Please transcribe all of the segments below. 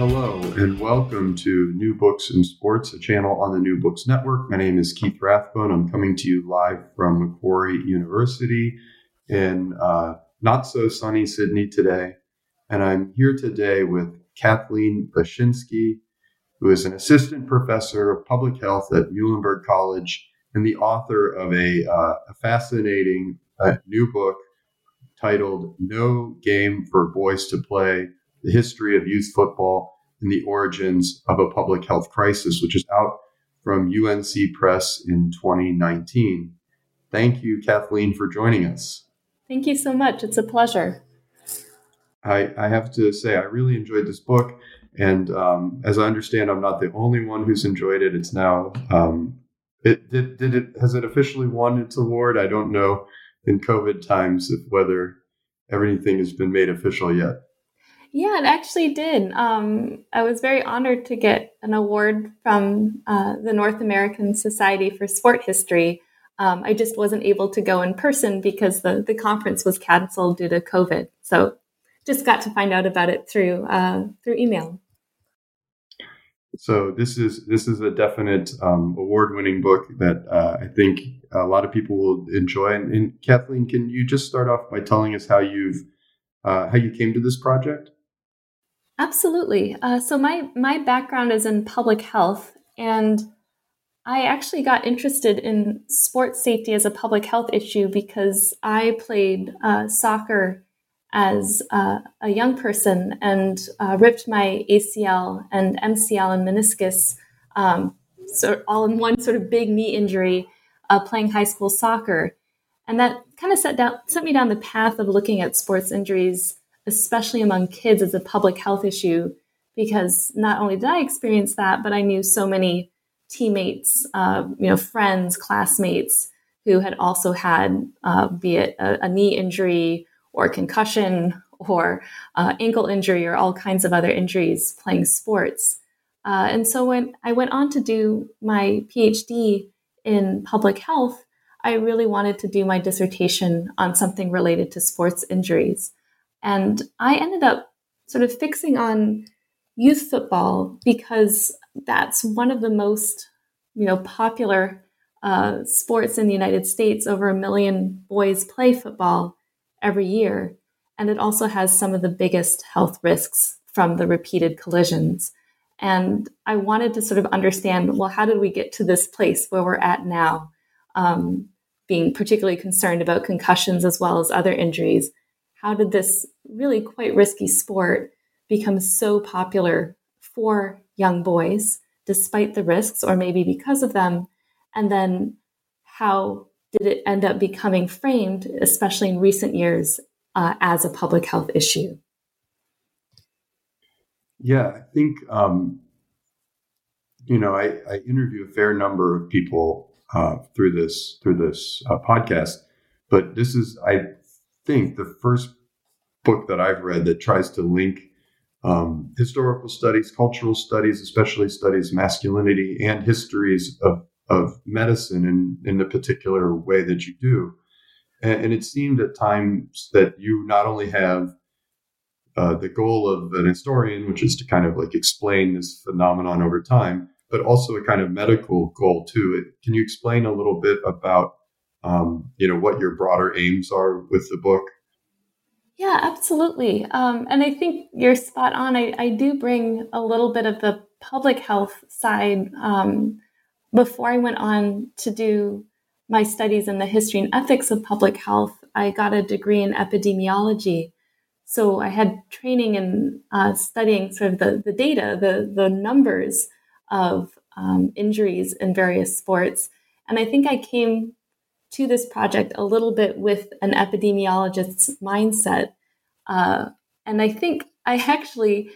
Hello, and welcome to New Books in Sports, a channel on the New Books Network. My name is Keith Rathbone. I'm coming to you live from Macquarie University in uh, not so sunny Sydney today. And I'm here today with Kathleen Bachynski, who is an assistant professor of public health at Muhlenberg College and the author of a, uh, a fascinating uh, new book titled No Game for Boys to Play the history of youth football and the origins of a public health crisis, which is out from UNC Press in 2019. Thank you, Kathleen, for joining us. Thank you so much. It's a pleasure. I, I have to say, I really enjoyed this book. And um, as I understand, I'm not the only one who's enjoyed it. It's now, um, it did, did it, has it officially won its award? I don't know in COVID times if whether everything has been made official yet. Yeah, it actually did. Um, I was very honored to get an award from uh, the North American Society for Sport History. Um, I just wasn't able to go in person because the, the conference was canceled due to COVID. So just got to find out about it through uh, through email. So this is this is a definite um, award-winning book that uh, I think a lot of people will enjoy. And, and, Kathleen, can you just start off by telling us how you've uh, how you came to this project? Absolutely. Uh, so my my background is in public health, and I actually got interested in sports safety as a public health issue because I played uh, soccer as uh, a young person and uh, ripped my ACL and MCL and meniscus, um, so all in one sort of big knee injury, uh, playing high school soccer, and that kind of set down set me down the path of looking at sports injuries especially among kids, as a public health issue because not only did I experience that, but I knew so many teammates, uh, you know, friends, classmates who had also had, uh, be it a, a, knee injury or concussion or uh, ankle injury or all kinds of other injuries playing sports. Uh, and so when I went on to do my PhD in public health, I really wanted to do my dissertation on something related to sports injuries. And I ended up sort of fixing on youth football because that's one of the most, you know, popular uh, sports in the United States. Over a million boys play football every year. And it also has some of the biggest health risks from the repeated collisions. And I wanted to sort of understand well, how did we get to this place where we're at now? Um, being particularly concerned about concussions as well as other injuries how did this really quite risky sport become so popular for young boys, despite the risks, or maybe because of them? And then how did it end up becoming framed, especially in recent years, uh, as a public health issue? Yeah, I think um, you know I, I, interview a fair number of people uh, through this through this uh, podcast, but this is I think, the first book that I've read that tries to link um, historical studies, cultural studies, especially studies masculinity and histories of, of medicine in, in the particular way that you do. And, and it seemed at times that you not only have uh, the goal of an historian, which is to kind of like explain this phenomenon over time, but also a kind of medical goal too. It, can you explain a little bit about um, you know what your broader aims are with the book? Yeah, absolutely. Um, and I think you're spot on. I, I, do bring a little bit of the public health side. Um, before I went on to do my studies in the history and ethics of public health, I got a degree in epidemiology. So I had training in uh, studying sort of the, the data, the, the numbers of um, injuries in various sports. And I think I came to this project a little bit with an epidemiologist's mindset. Uh, and I think I actually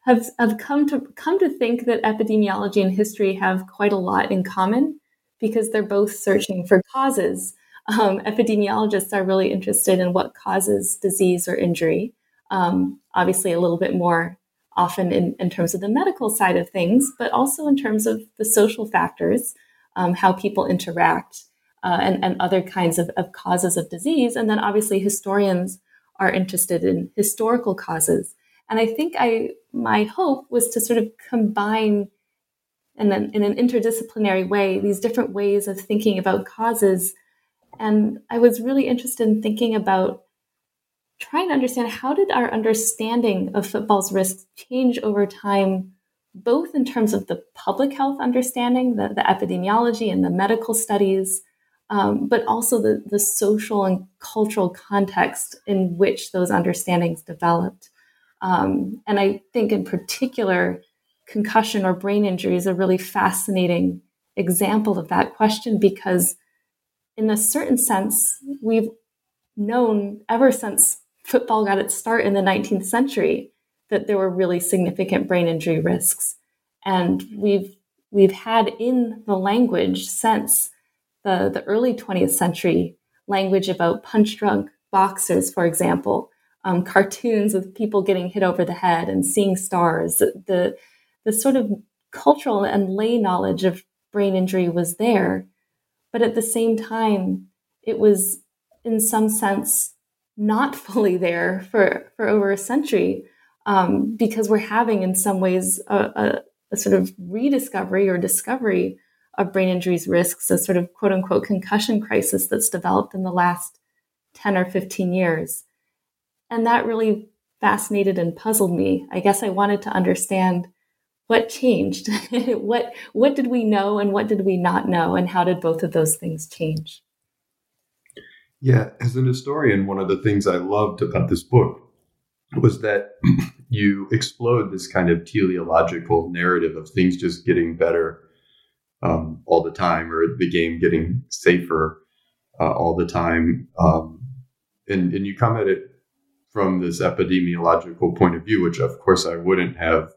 have, have come to come to think that epidemiology and history have quite a lot in common because they're both searching for causes. Um, epidemiologists are really interested in what causes disease or injury. Um, obviously, a little bit more often in, in, terms of the medical side of things, but also in terms of the social factors, um, how people interact, uh, and, and, other kinds of, of causes of disease. And then obviously, historians are interested in historical causes. And I think I my hope was to sort of combine in an, in an interdisciplinary way these different ways of thinking about causes. And I was really interested in thinking about trying to understand how did our understanding of football's risks change over time, both in terms of the public health understanding, the, the epidemiology and the medical studies, um, but also the, the social and cultural context in which those understandings developed. Um, and I think, in particular, concussion or brain injury is a really fascinating example of that question because, in a certain sense, we've known ever since football got its start in the 19th century that there were really significant brain injury risks. And we've we've had in the language since the, the early 20th century language about punch drunk boxers, for example, um, cartoons with people getting hit over the head and seeing stars. The, the sort of cultural and lay knowledge of brain injury was there. But at the same time, it was in some sense not fully there for, for over a century um, because we're having, in some ways, a, a, a sort of rediscovery or discovery of brain injuries risks, a sort of quote unquote concussion crisis that's developed in the last 10 or 15 years. And that really fascinated and puzzled me. I guess I wanted to understand what changed. what what did we know and what did we not know and how did both of those things change? Yeah, as an historian, one of the things I loved about this book was that you explode this kind of teleological narrative of things just getting better um, all the time, or the game getting safer uh, all the time. Um, and, and you come at it from this epidemiological point of view, which of course I wouldn't have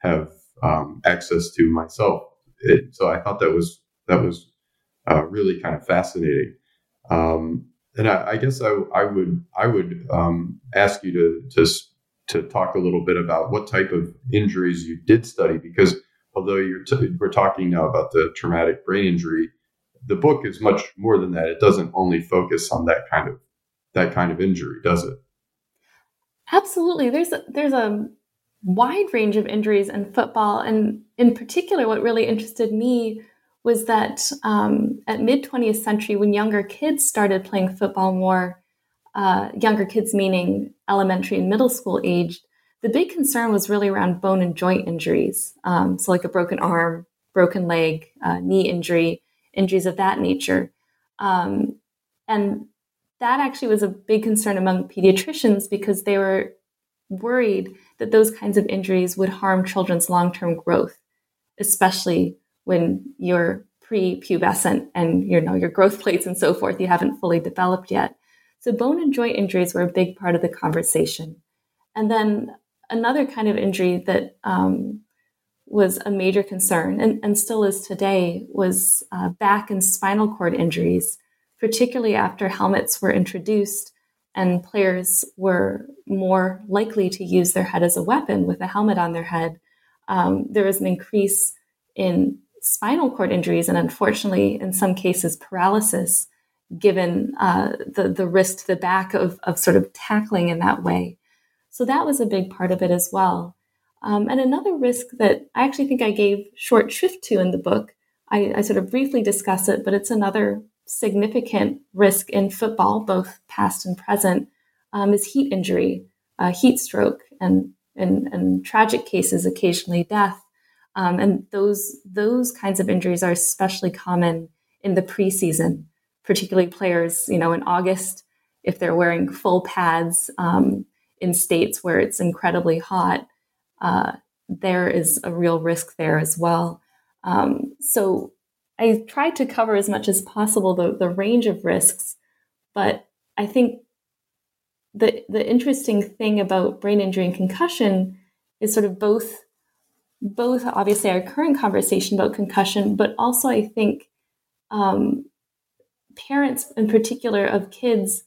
have um, access to myself. It, so I thought that was that was uh, really kind of fascinating. Um, and I, I, guess I, I would I would um, ask you to to to talk a little bit about what type of injuries you did study because although you're t- we're talking now about the traumatic brain injury, the book is much more than that. It doesn't only focus on that kind of that kind of injury, does it? Absolutely. There's a, there's a wide range of injuries in football, and in particular, what really interested me was that um, at mid 20th century, when younger kids started playing football more, uh, younger kids meaning elementary and middle school aged, the big concern was really around bone and joint injuries. Um, so, like a broken arm, broken leg, uh, knee injury, injuries of that nature. Um, and that actually was a big concern among pediatricians because they were worried that those kinds of injuries would harm children's long term growth, especially when you're pre-pubescent and you know your growth plates and so forth you haven't fully developed yet so bone and joint injuries were a big part of the conversation and then another kind of injury that um, was a major concern and, and still is today was uh, back and spinal cord injuries, particularly after helmets were introduced and players were more likely to use their head as a weapon with a helmet on their head. Um, there was an increase in spinal cord injuries and unfortunately, in some cases, paralysis, given uh, the, the risk to the back of, of sort of tackling in that way. So that was a big part of it as well. Um, and another risk that I actually think I gave short shrift to in the book, I, I sort of briefly discuss it, but it's another significant risk in football, both past and present, um, is heat injury, uh, heat stroke, and in tragic cases, occasionally death. Um, and those those kinds of injuries are especially common in the preseason, particularly players, you know, in August if they're wearing full pads. Um, in states where it's incredibly hot, uh, there is a real risk there as well. Um, so I tried to cover as much as possible the, the range of risks, but I think the the interesting thing about brain injury and concussion is sort of both both obviously our current conversation about concussion, but also I think um, parents in particular of kids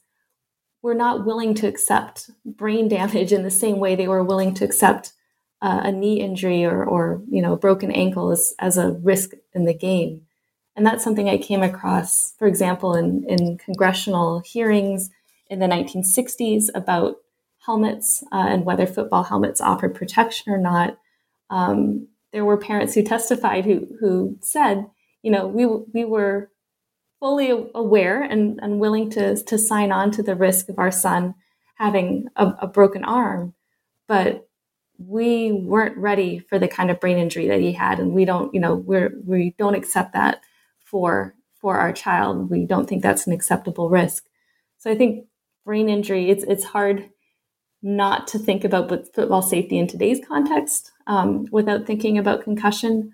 were not willing to accept brain damage in the same way they were willing to accept uh, a knee injury or, or you know a broken ankle as, as a risk in the game. And that's something i came across for example in, in congressional hearings in the 1960s about helmets uh, and whether football helmets offered protection or not. Um, there were parents who testified who, who said you know we, we were fully aware and, and willing to, to sign on to the risk of our son having a, a broken arm, but we weren't ready for the kind of brain injury that he had, and we don't, you know, we're we don't accept that for for our child. We don't think that's an acceptable risk. So I think brain injury, it's it's hard not to think about football safety in today's context um, without thinking about concussion.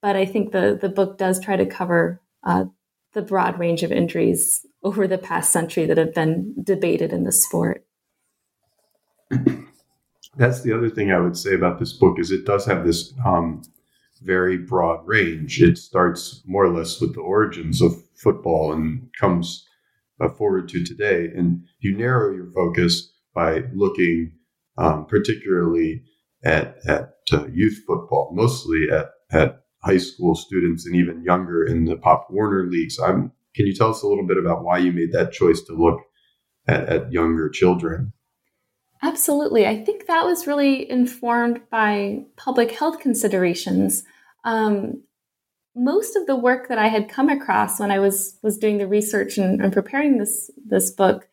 But I think the the book does try to cover uh, the broad range of injuries over the past century that have been debated in the sport. That's the other thing I would say about this book is it does have this um, very broad range. It starts more or less with the origins of football and comes uh, forward to today, and you narrow your focus by looking um, particularly at at uh, youth football, mostly at at high school students and even younger in the Pop Warner leagues. I'm, can you tell us a little bit about why you made that choice to look at, at younger children? Absolutely. I think that was really informed by public health considerations. Um, most of the work that I had come across when I was was doing the research and, and preparing this this book,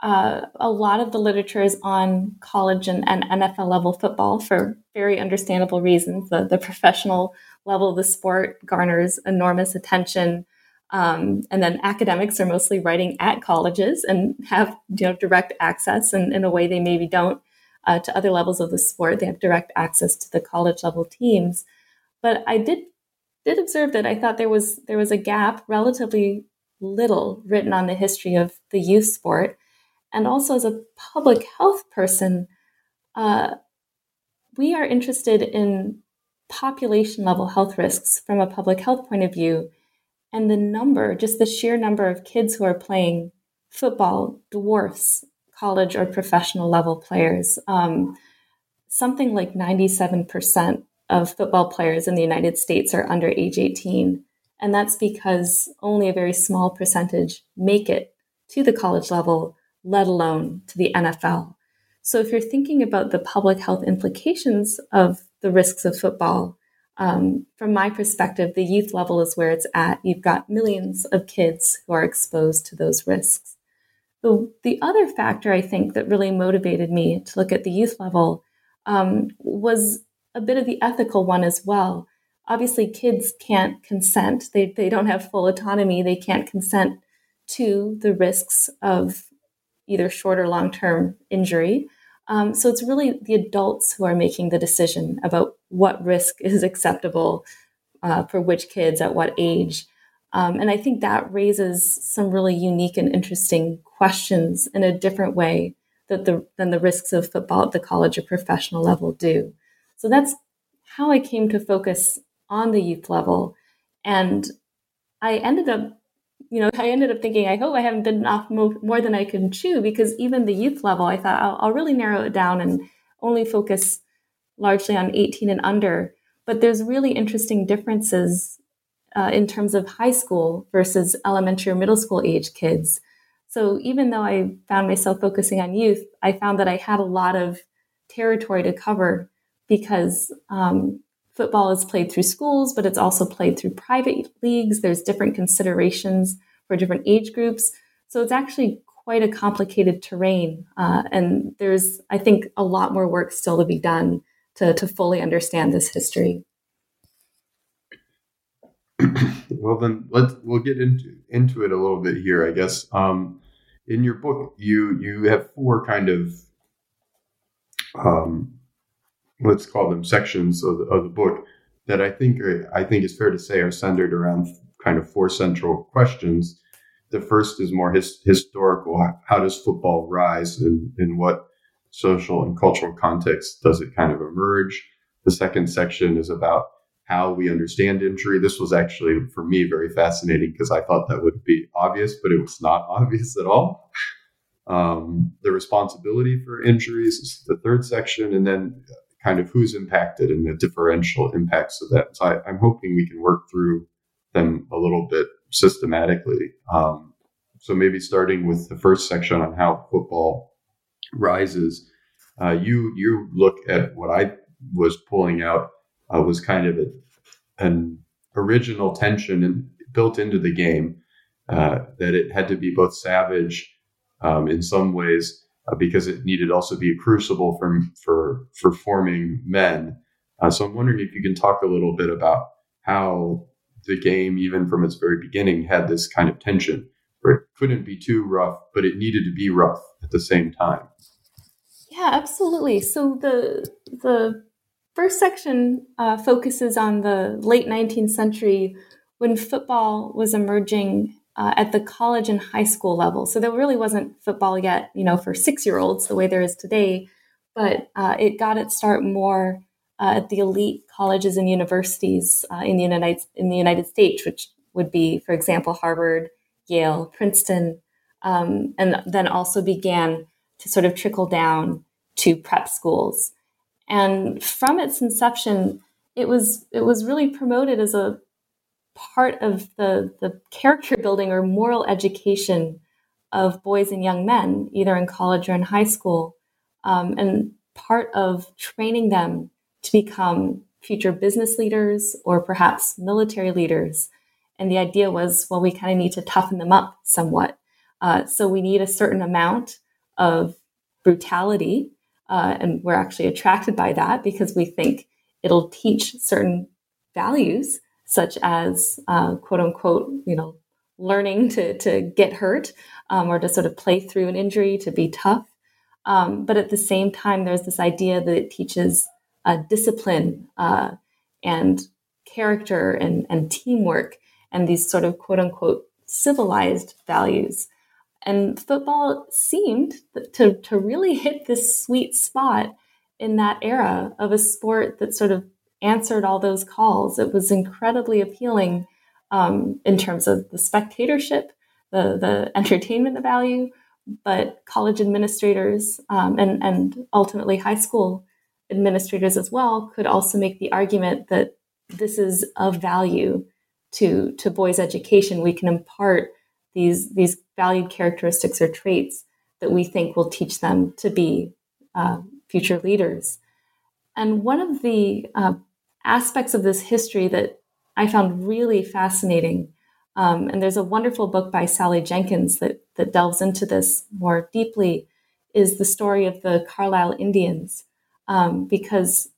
uh, a lot of the literature is on college and, and, NFL level football for very understandable reasons. The, the professional level of the sport garners enormous attention. Um, and then academics are mostly writing at colleges and have you know direct access, and in a way they maybe don't uh, to other levels of the sport. They have direct access to the college level teams. But I did did observe that I thought there was there was a gap, relatively little written on the history of the youth sport, and also as a public health person, uh, we are interested in population level health risks from a public health point of view. And the number, just the sheer number of kids who are playing football dwarfs college or professional level players. Um, something like 97% of football players in the United States are under age 18. And that's because only a very small percentage make it to the college level, let alone to the NFL. So if you're thinking about the public health implications of the risks of football. Um, from my perspective, the youth level is where it's at. You've got millions of kids who are exposed to those risks. The, the other factor I think that really motivated me to look at the youth level um, was a bit of the ethical one as well. Obviously, kids can't consent, they, they don't have full autonomy, they can't consent to the risks of either short or long term injury. Um, so it's really the adults who are making the decision about what risk is acceptable uh, for which kids at what age. Um, and I think that raises some really unique and interesting questions in a different way that the, than the risks of football at the college or professional level do. So that's how I came to focus on the youth level. And I ended up you know, I ended up thinking, I hope I haven't bitten off more, than I can chew because even the youth level, I thought I'll, I'll really narrow it down and only focus largely on 18 and under. But there's really interesting differences uh, in terms of high school versus elementary or middle school age kids. So even though I found myself focusing on youth, I found that I had a lot of territory to cover because um, football is played through schools, but it's also played through private leagues. There's different considerations for different age groups. So it's actually quite a complicated terrain. Uh, and there's, I think, a lot more work still to be done to, to fully understand this history. well, then let's we'll get into into it a little bit here. I guess um, in your book, you you have four kind of um, let's call them sections of the, of the book that I think are, I think is fair to say are centered around kind of four central questions the first is more his, historical. How does football rise and in what social and cultural context does it kind of emerge? The second section is about how we understand injury. This was actually, for me, very fascinating because I thought that would be obvious, but it was not obvious at all. Um, the responsibility for injuries is the third section, and then kind of who's impacted and the differential impacts of that. So I, am hoping we can work through them a little bit systematically. Um, so maybe starting with the first section on how football rises, uh, you you look at what I was pulling out uh, was kind of a, an original tension and built into the game uh, that it had to be both savage um, in some ways uh, because it needed also be a crucible for for for forming men. Uh, so I'm wondering if you can talk a little bit about how the game, even from its very beginning, had this kind of tension where it couldn't be too rough, but it needed to be rough at the same time. Yeah, absolutely. So the the first section uh, focuses on the late 19th century when football was emerging uh, at the college and high school level. So there really wasn't football yet, you know, for six year olds the way there is today, but uh, it got its start more uh, at the elite colleges and universities uh, in the United in the United States, which would be, for example, Harvard, Yale, Princeton, um, and then also began to sort of trickle down to prep schools. And from its inception, it was it was really promoted as a part of the, the character building or moral education of boys and young men, either in college or in high school, um, and part of training them to become future business leaders or perhaps military leaders. And the idea was, well, we kind of need to toughen them up somewhat. Uh, so we need a certain amount of brutality. Uh, and we're actually attracted by that because we think it'll teach certain values such as uh, quote unquote, you know, learning to, to get hurt um, or to sort of play through an injury, to be tough. Um, but at the same time, there's this idea that it teaches uh, discipline uh, and character and, and teamwork and these sort of quote unquote civilized values. And football seemed to, to really hit this sweet spot in that era of a sport that sort of answered all those calls. It was incredibly appealing um, in terms of the spectatorship, the the entertainment value, but college administrators um, and and ultimately high school administrators as well could also make the argument that this is of value to to boys' education. We can impart these these valued characteristics or traits that we think will teach them to be uh, future leaders. And one of the uh, aspects of this history that I found really fascinating. Um, and there's a wonderful book by Sally Jenkins that, that delves into this more deeply, is the story of the Carlisle Indians. Um, because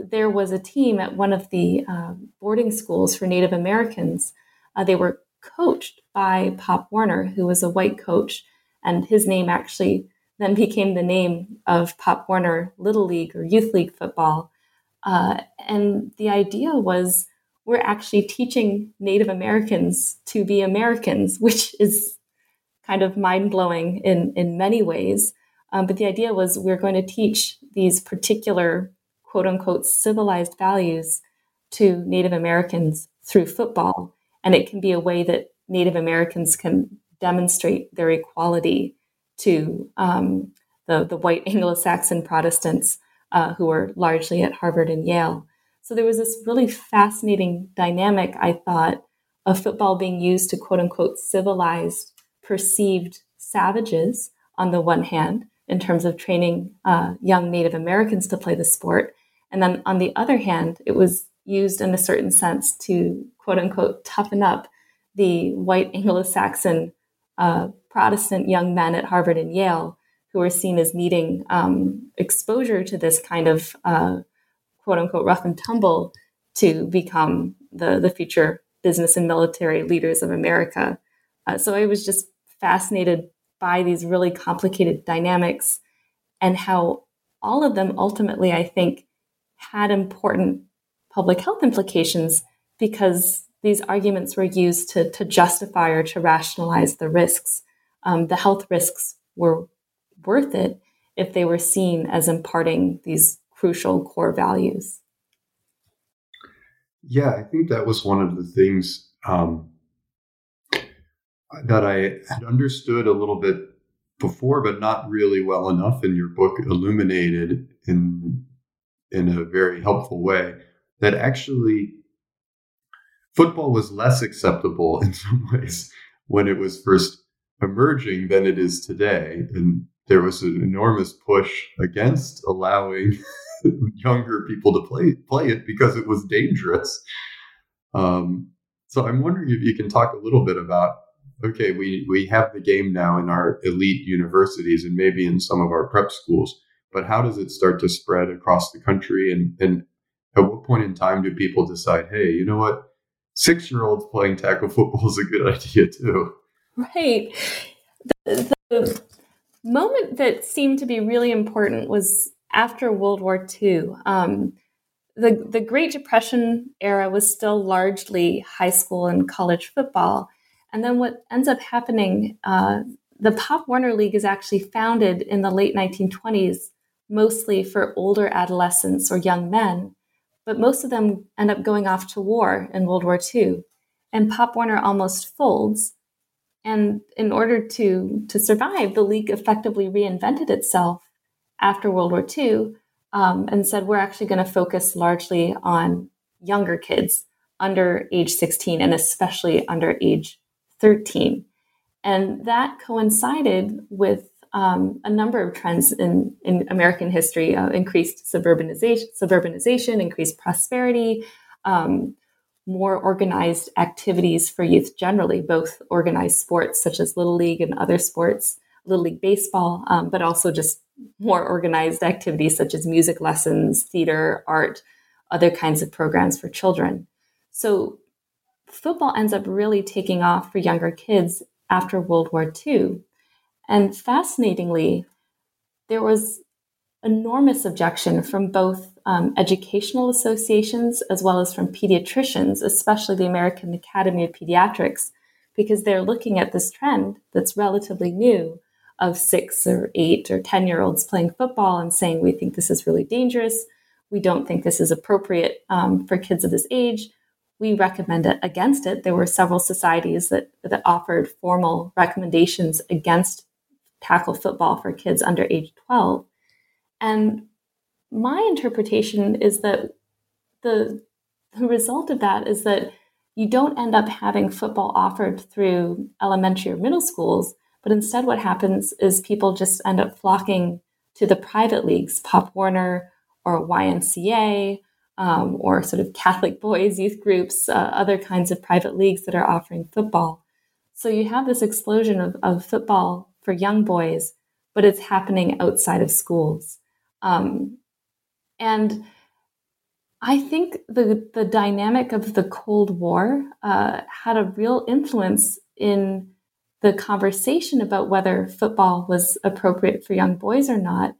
there was a team at one of the uh, boarding schools for Native Americans. Uh, they were coached by Pop Warner, who was a white coach, and his name actually then became the name of Pop Warner Little League or Youth League football. Uh, and the idea was we're actually teaching Native Americans to be Americans, which is kind of mind blowing in, in many ways. Um, but the idea was we're going to teach these particular quote unquote civilized values to Native Americans through football. And it can be a way that Native Americans can demonstrate their equality to um, the, the white Anglo Saxon Protestants uh, who were largely at Harvard and Yale. So there was this really fascinating dynamic, I thought, of football being used to quote unquote civilize perceived savages on the one hand, in terms of training uh, young Native Americans to play the sport. And then on the other hand, it was used in a certain sense to quote unquote toughen up the white Anglo Saxon uh, Protestant young men at Harvard and Yale who are seen as needing um, exposure to this kind of uh, quote unquote rough and tumble to become the, the future business and military leaders of America. Uh, so I was just fascinated by these really complicated dynamics and how all of them ultimately, I think, had important public health implications because these arguments were used to, to justify or to rationalize the risks. Um, the health risks were worth it if they were seen as imparting these crucial core values. Yeah, I think that was one of the things um, that I had understood a little bit before, but not really well enough. And your book illuminated in in a very helpful way that actually football was less acceptable in some ways when it was first emerging than it is today. And there was an enormous push against allowing younger people to play play it because it was dangerous. Um, so I'm wondering if you can talk a little bit about okay, we we have the game now in our elite universities and maybe in some of our prep schools, but how does it start to spread across the country and and at what point in time do people decide, hey, you know what, six year olds playing tackle football is a good idea too? Right. The, the moment that seemed to be really important was after World War II. Um, the, the Great Depression era was still largely high school and college football. And then what ends up happening, uh, the Pop Warner League is actually founded in the late 1920s, mostly for older adolescents or young men, but most of them end up going off to war in World War II. And Pop Warner almost folds. And in order to, to survive, the league effectively reinvented itself after World War II um, and said, we're actually going to focus largely on younger kids under age 16 and especially under age 13. And that coincided with um, a number of trends in, in American history uh, increased suburbanization, suburbanization, increased prosperity, um, more organized activities for youth generally, both organized sports such as Little League and other sports, Little League Baseball, um, but also just more organized activities such as music lessons, theater, art, other kinds of programs for children. So football ends up really taking off for younger kids after World War II. And fascinatingly, there was enormous objection from both um, educational associations as well as from pediatricians, especially the American Academy of Pediatrics, because they're looking at this trend that's relatively new of six or eight or 10 year olds playing football and saying, we think this is really dangerous. We don't think this is appropriate um, for kids of this age we recommend it against it. There were several societies that, that offered formal recommendations against tackle football for kids under age 12. And my interpretation is that the, the result of that is that you don't end up having football offered through elementary or middle schools, but instead what happens is people just end up flocking to the private leagues, Pop Warner or YMCA um, or sort of Catholic boys, youth groups, uh, other kinds of private leagues that are offering football. So you have this explosion of, of football for young boys, but it's happening outside of schools. Um, and I think the, the dynamic of the Cold War uh, had a real influence in the conversation about whether football was appropriate for young boys or not.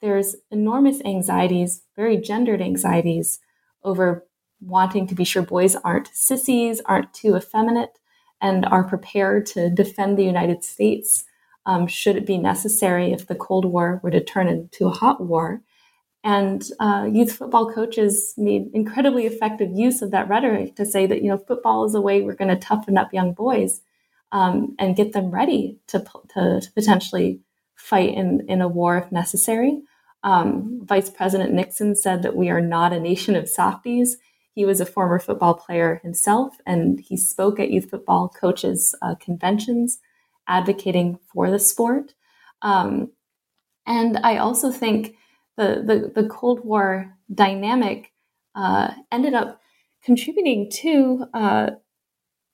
There's enormous anxieties, very gendered anxieties over wanting to be sure boys aren't sissies, aren't too effeminate, and are prepared to defend the United States um, should it be necessary if the Cold War were to turn into a hot war. And uh, youth football coaches made incredibly effective use of that rhetoric to say that you know football is a way we're going to toughen up young boys um, and get them ready to, to, to potentially fight in, in a war if necessary. Um, Vice President Nixon said that we are not a nation of softies. He was a former football player himself, and he spoke at youth football coaches' uh, conventions advocating for the sport. Um, and I also think the, the, the Cold War dynamic uh, ended up contributing to uh,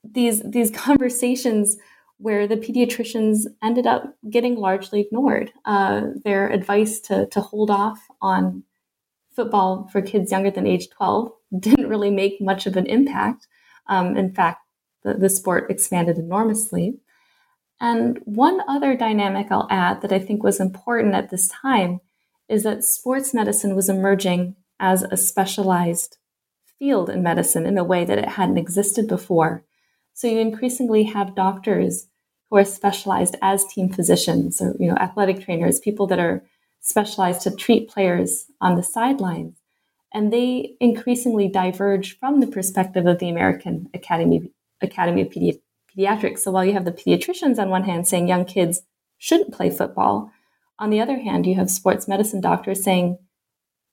these, these conversations where the pediatricians ended up getting largely ignored. Uh, their advice to, to hold off on football for kids younger than age 12 didn't really make much of an impact. Um, in fact, the, the sport expanded enormously. And one other dynamic I'll add that I think was important at this time is that sports medicine was emerging as a specialized field in medicine in a way that it hadn't existed before. So you increasingly have doctors who are specialized as team physicians or you know athletic trainers, people that are specialized to treat players on the sidelines. And they increasingly diverge from the perspective of the American Academy Academy of Pedi- Pediatrics. So while you have the pediatricians on one hand saying young kids shouldn't play football, on the other hand, you have sports medicine doctors saying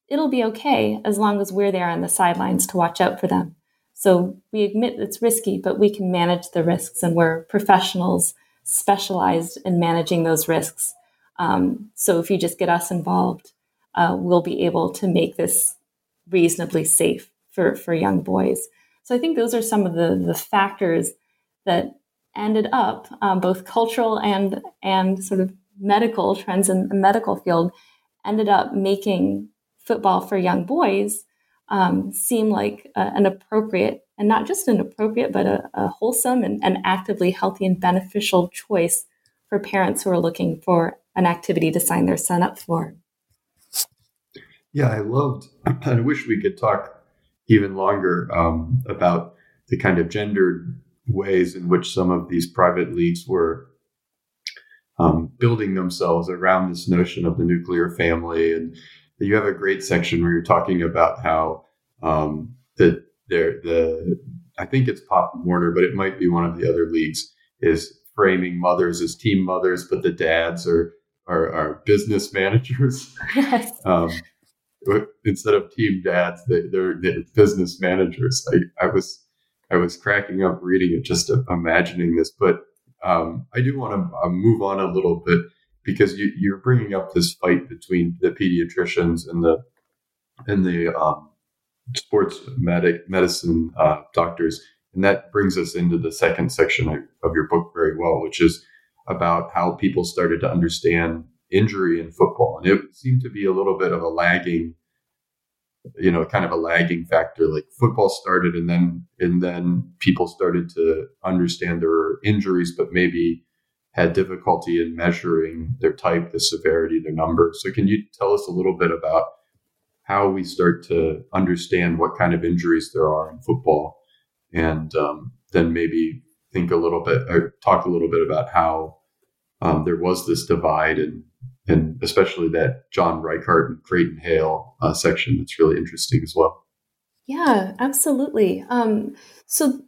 it'll be okay as long as we're there on the sidelines to watch out for them. So we admit it's risky, but we can manage the risks, and we're professionals specialized in managing those risks. Um, so if you just get us involved, uh, we'll be able to make this reasonably safe for, for young boys. So I think those are some of the, the factors that ended up um, both cultural and and sort of medical trends in the medical field ended up making football for young boys um, seem like a, an appropriate and not just an appropriate but a, a wholesome and, and actively healthy and beneficial choice for parents who are looking for an activity to sign their son up for. Yeah i loved i wish we could talk even longer um, about the kind of gendered ways in which some of these private leagues were um, building themselves around this notion of the nuclear family. And you have a great section where you're talking about how um, the there the I think it's Pop Warner, but it might be one of the other leagues is framing mothers as team mothers, but the dads are are, are business managers. Yes. um, instead of team dads, they, they're, they're business managers. I, I was I was cracking up reading it, just imagining this. But um, I do want to uh, move on a little bit because you, you're bringing up this fight between the pediatricians and the and the um, sports medic medicine uh, doctors, and that brings us into the second section of your book very well, which is about how people started to understand injury in football, and it seemed to be a little bit of a lagging you know kind of a lagging factor. Like football started and then and then people started to understand there were injuries but maybe had difficulty in measuring their type the severity their number. So can you tell us a little bit about how we start to understand what kind of injuries there are in football? And um, then maybe think a little bit or talk a little bit about how um, there was this divide and and especially that John Reichart and Creighton Hale uh, section that's really interesting as well. Yeah, absolutely. Um, so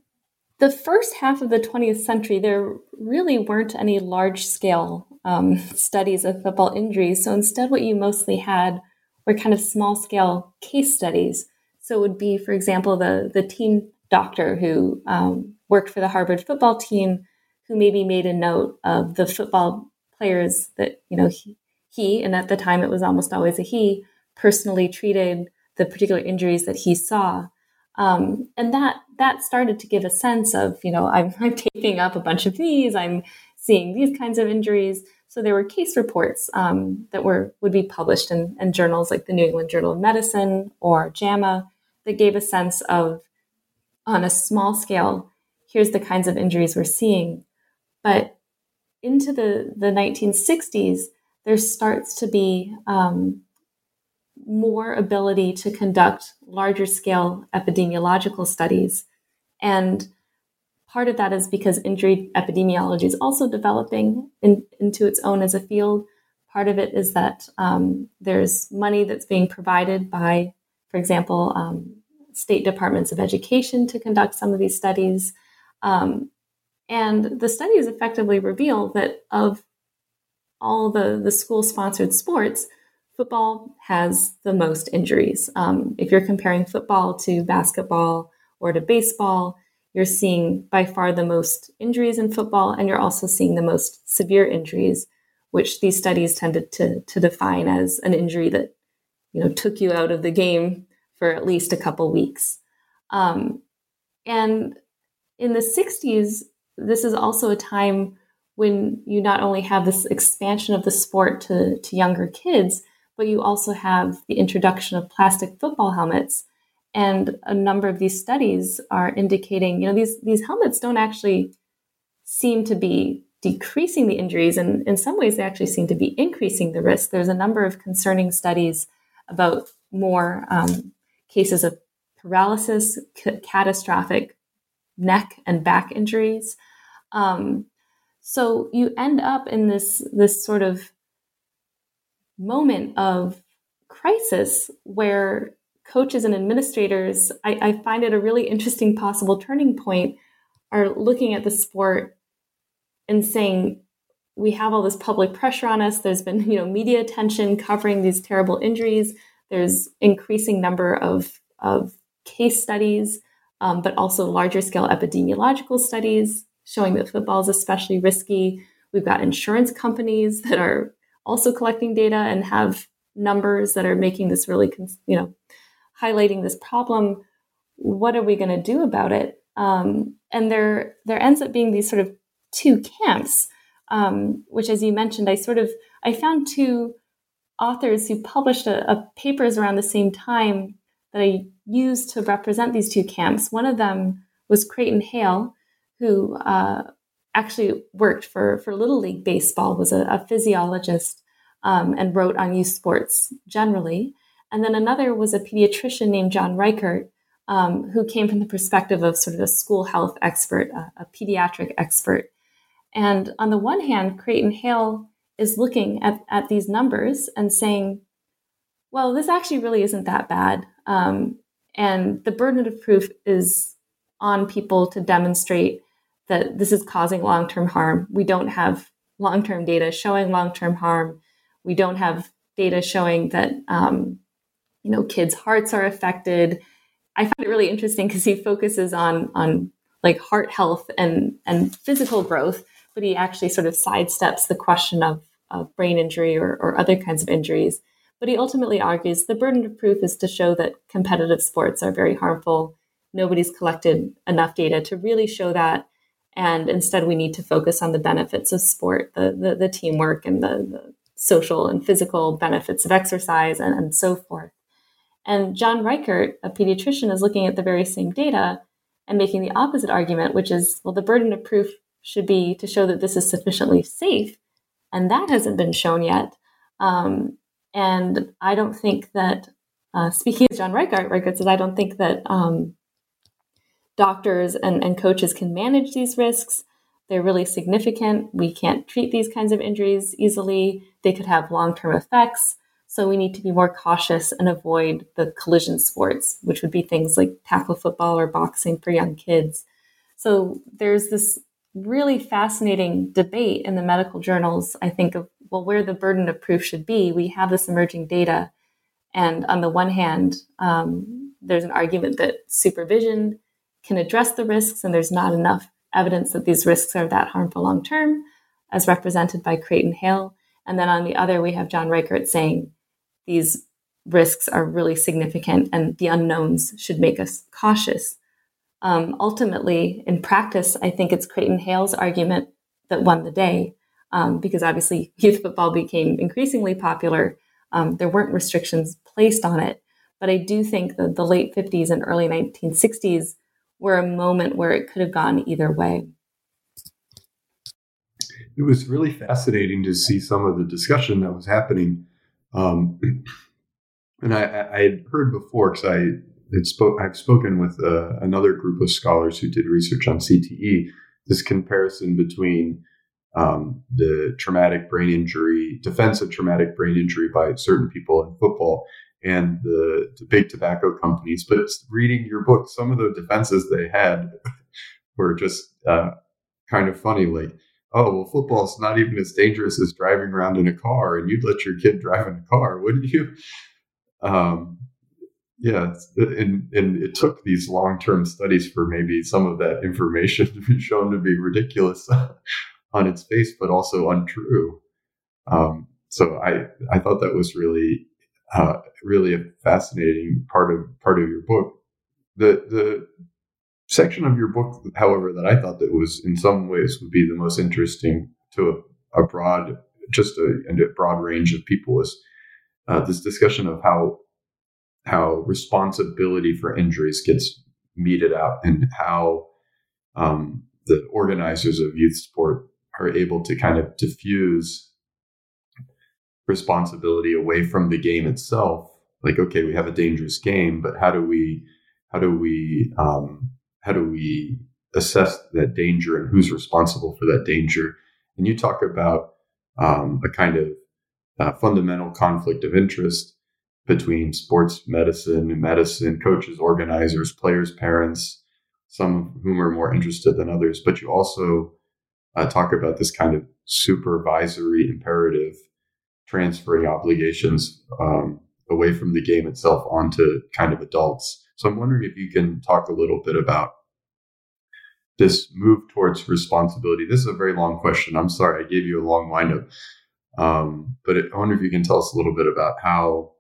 the first half of the 20th century, there really weren't any large scale um, studies of football injuries. So instead, what you mostly had were kind of small scale case studies. So it would be, for example, the, the team doctor who um, worked for the Harvard football team, who maybe made a note of the football players that you know he, he, and at the time it was almost always a he, personally treated the particular injuries that he saw. Um, and that that started to give a sense of, you know, I'm, I'm taping up a bunch of these, I'm seeing these kinds of injuries. So there were case reports um, that were would be published in, in journals like the New England Journal of Medicine or JAMA that gave a sense of, on a small scale, here's the kinds of injuries we're seeing. But into the, the 1960s, there starts to be um, more ability to conduct larger scale epidemiological studies. And part of that is because injury epidemiology is also developing in, into its own as a field. Part of it is that um, there's money that's being provided by, for example, um, state departments of education to conduct some of these studies. Um, and the studies effectively reveal that of all the, the school sponsored sports, football has the most injuries. Um, if you're comparing football to basketball or to baseball, you're seeing by far the most injuries in football, and you're also seeing the most severe injuries, which these studies tended to, to define as an injury that you know took you out of the game for at least a couple weeks. Um, and in the 60s, this is also a time when you not only have this expansion of the sport to, to younger kids, but you also have the introduction of plastic football helmets. And a number of these studies are indicating, you know, these, these helmets don't actually seem to be decreasing the injuries. And in some ways, they actually seem to be increasing the risk. There's a number of concerning studies about more um, cases of paralysis, c- catastrophic neck and back injuries. Um, so you end up in this this sort of moment of crisis where coaches and administrators, I, I find it a really interesting possible turning point, are looking at the sport and saying, we have all this public pressure on us. There's been, you know, media attention covering these terrible injuries. There's increasing number of, of case studies, um, but also larger scale epidemiological studies showing that football is especially risky. We've got insurance companies that are also collecting data and have numbers that are making this really, you know, highlighting this problem. What are we going to do about it? Um, and there, there ends up being these sort of two camps, um, which, as you mentioned, I sort of I found two authors who published a, a papers around the same time that I used to represent these two camps. One of them was Creighton Hale, who uh, actually worked for, for Little League Baseball, was a, a physiologist, um, and wrote on youth sports generally. And then another was a pediatrician named John Reichert, um, who came from the perspective of sort of a school health expert, a, a pediatric expert. And on the one hand, Creighton Hale is looking at, at these numbers and saying, well, this actually really isn't that bad. Um, and the burden of proof is on people to demonstrate that this is causing long term harm. We don't have long term data showing long term harm. We don't have data showing that um, you know kids' hearts are affected. I find it really interesting because he focuses on on like heart health and and physical growth, but he actually sort of sidesteps the question of, of brain injury or, or other kinds of injuries. But he ultimately argues the burden of proof is to show that competitive sports are very harmful. Nobody's collected enough data to really show that and instead we need to focus on the benefits of sport the the, the teamwork and the, the, social and physical benefits of exercise and, and so forth. And john reichert a pediatrician is looking at the very same data and making the opposite argument which is well the burden of proof should be to show that this is sufficiently safe and that hasn't been shown yet. Um, and i don't think that uh, speaking of john reichert reichert says i don't think that um, doctors and, and coaches can manage these risks. They're really significant. We can't treat these kinds of injuries easily. They could have long term effects. So we need to be more cautious and avoid the collision sports, which would be things like tackle football or boxing for young kids. So there's this really fascinating debate in the medical journals, I think, of well, where the burden of proof should be. We have this emerging data. And on the one hand, um, there's an argument that supervision can address the risks, and there's not enough evidence that these risks are that harmful long term, as represented by Creighton Hale. And then on the other, we have John Reichert saying these risks are really significant and the unknowns should make us cautious. Um, ultimately, in practice, I think it's Creighton Hale's argument that won the day um, because obviously youth football became increasingly popular. Um, there weren't restrictions placed on it. But I do think that the late 50s and early 1960s were a moment where it could have gone either way. It was really fascinating to see some of the discussion that was happening. Um, and I, I, had heard before because I had spoke, I've spoken with uh, another group of scholars who did research on CTE. This comparison between um, the traumatic brain injury, defense of traumatic brain injury by certain people in football, and the, the big tobacco companies. But reading your book, some of the defenses they had were just uh, kind of funny. Like, oh, well, football's not even as dangerous as driving around in a car, and you'd let your kid drive in a car, wouldn't you? Um, yeah, and and it took these long term studies for maybe some of that information to be shown to be ridiculous on its face, but also untrue. Um, so I I thought that was really uh, really a fascinating part of part of your book. The the section of your book, however, that I thought that was in some ways would be the most interesting to a, a broad, just a, a, broad range of people is uh, this discussion of how how responsibility for injuries gets meted out and how um, the organizers of youth sport are able to kind of diffuse responsibility away from the game itself. Like, okay, we have a dangerous game, but how do we how do we um, how do we assess that danger and who's responsible for that danger? And you talk about um, a kind of uh, fundamental conflict of interest between sports medicine medicine, coaches, organizers, players, parents, some of whom are more interested than others. But you also uh, talk about this kind of supervisory imperative transferring obligations um, away from the game itself onto kind of adults. So I'm wondering if you can talk a little bit about this move towards responsibility. This is a very long question. I'm sorry, I gave you a long windup. Um, but I wonder if you can tell us a little bit about how,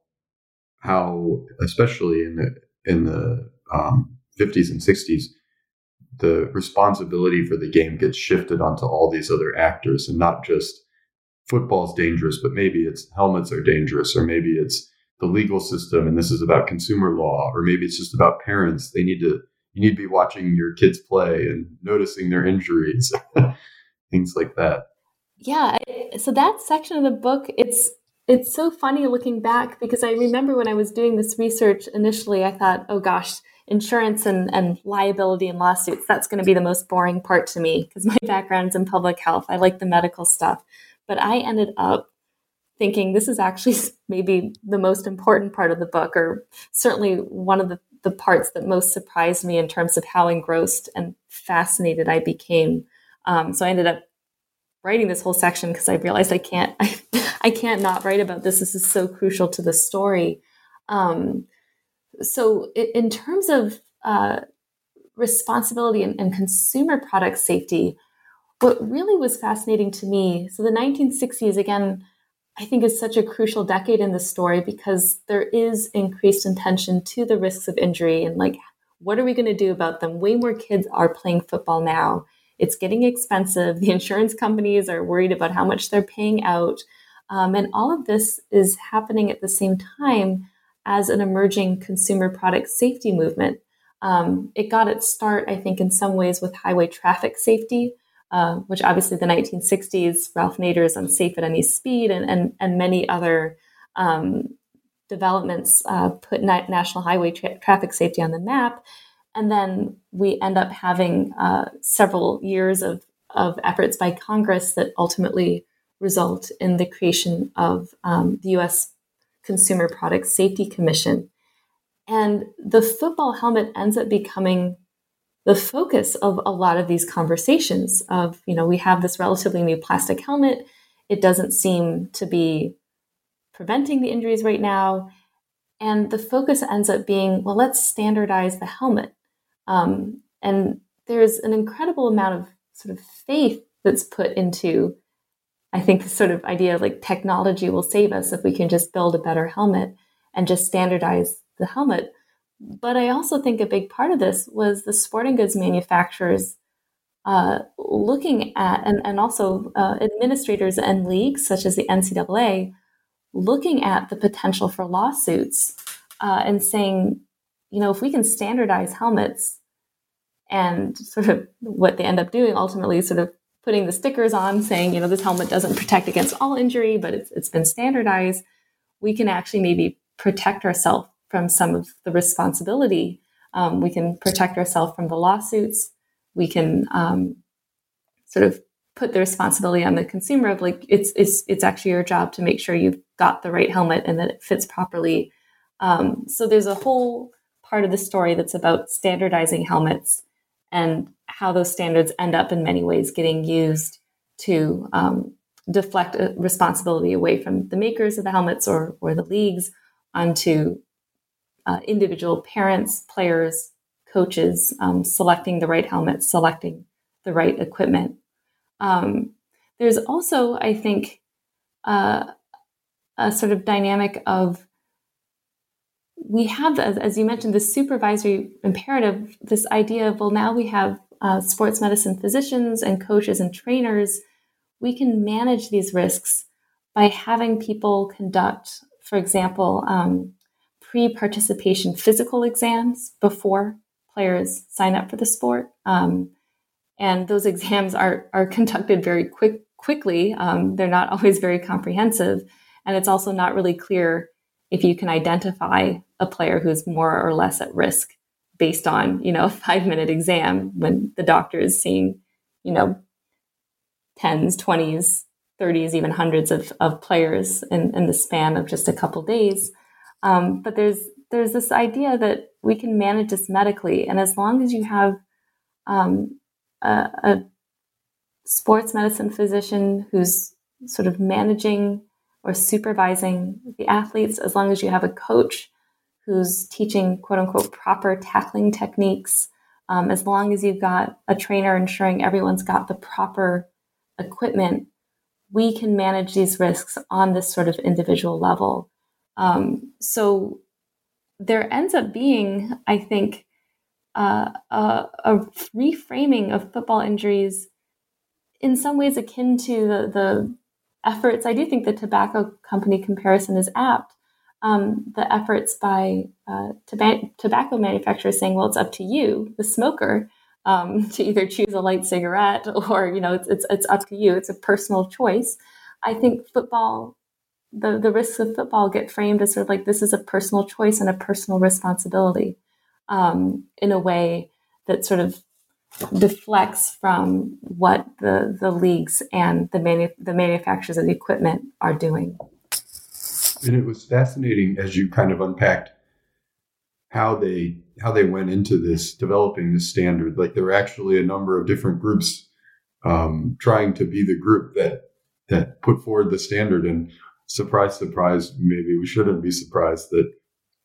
how especially in the in the um, 50s and 60s, the responsibility for the game gets shifted onto all these other actors, and not just football's dangerous, but maybe it's helmets are dangerous, or maybe it's the legal system, and this is about consumer law, or maybe it's just about parents. They need to you need to be watching your kids play and noticing their injuries, things like that. Yeah, so that section of the book, it's it's so funny looking back because I remember when I was doing this research initially, I thought, oh gosh, insurance and, and liability and lawsuits, that's going to be the most boring part to me because my background's in public health. I like the medical stuff. But I ended up thinking this is actually maybe the most important part of the book, or certainly one of the, the parts that most surprised me in terms of how engrossed and fascinated I became. Um, so I ended up writing this whole section because I realized I can't I, I can't not write about this. This is so crucial to the story. Um, so in terms of uh, responsibility and, and, consumer product safety, what really was fascinating to me, so the 1960s again, I think is such a crucial decade in the story because there is increased attention to the risks of injury and like what are we going to do about them? Way more kids are playing football now it's getting expensive. The insurance companies are worried about how much they're paying out. Um, and all of this is happening at the same time as an emerging consumer product safety movement. Um, it got its start, I think, in some ways with highway traffic safety, uh, which obviously the 1960s, Ralph Nader's Unsafe at Any Speed, and, and, and many other um, developments uh, put na- national highway tra- traffic safety on the map. And then we end up having uh, several years of, of efforts by Congress that ultimately result in the creation of um, the US Consumer Product Safety Commission. And the football helmet ends up becoming the focus of a lot of these conversations of, you know, we have this relatively new plastic helmet. It doesn't seem to be preventing the injuries right now. And the focus ends up being, well, let's standardize the helmet. Um, and there's an incredible amount of sort of faith that's put into, I think, the sort of idea like technology will save us if we can just build a better helmet and just standardize the helmet. But I also think a big part of this was the sporting goods manufacturers uh, looking at, and, and also uh, administrators and leagues such as the NCAA, looking at the potential for lawsuits uh, and saying, you know, if we can standardize helmets, and sort of what they end up doing ultimately sort of putting the stickers on saying, you know, this helmet doesn't protect against all injury, but it's, it's been standardized. We can actually maybe protect ourselves from some of the responsibility. Um, we can protect ourselves from the lawsuits. We can um, sort of put the responsibility on the consumer of like it's it's it's actually your job to make sure you've got the right helmet and that it fits properly. Um, so there's a whole part of the story that's about standardizing helmets and how those standards end up in many ways getting used to um, deflect responsibility away from the makers of the helmets or, or the leagues onto uh, individual parents, players, coaches, um, selecting the right helmets, selecting the right equipment. Um, there's also, I think, uh, a sort of dynamic of we have, as, as you mentioned, the supervisory imperative, this idea of, well, now we have uh, sports medicine physicians and coaches and trainers. We can manage these risks by having people conduct, for example, um, pre participation physical exams before players sign up for the sport. Um, and those exams are, are conducted very quick, quickly. Um, they're not always very comprehensive. And it's also not really clear if you can identify a player who's more or less at risk based on, you know, a five minute exam when the doctor is seeing, you know, tens, 20s, 30s, even hundreds of, of players in, in the span of just a couple days. Um, but there's there's this idea that we can manage this medically, and as long as you have um, a, a sports medicine physician who's sort of managing or supervising the athletes, as long as you have a coach who's teaching quote unquote proper tackling techniques, um, as long as you've got a trainer ensuring everyone's got the proper equipment, we can manage these risks on this sort of individual level. Um, so there ends up being, I think, uh, a, a, reframing of football injuries in some ways akin to the, the efforts. I do think the tobacco company comparison is apt. Um, the efforts by uh, toba- tobacco manufacturers saying, "Well, it's up to you, the smoker, um, to either choose a light cigarette or you know it's, it's it's up to you. It's a personal choice." I think football, the the risks of football get framed as sort of like this is a personal choice and a personal responsibility um, in a way that sort of deflects from what the, the leagues and the, manu- the manufacturers of the equipment are doing. And it was fascinating as you kind of unpacked how they how they went into this developing this standard. Like there were actually a number of different groups um, trying to be the group that that put forward the standard. And surprise, surprise, maybe we shouldn't be surprised that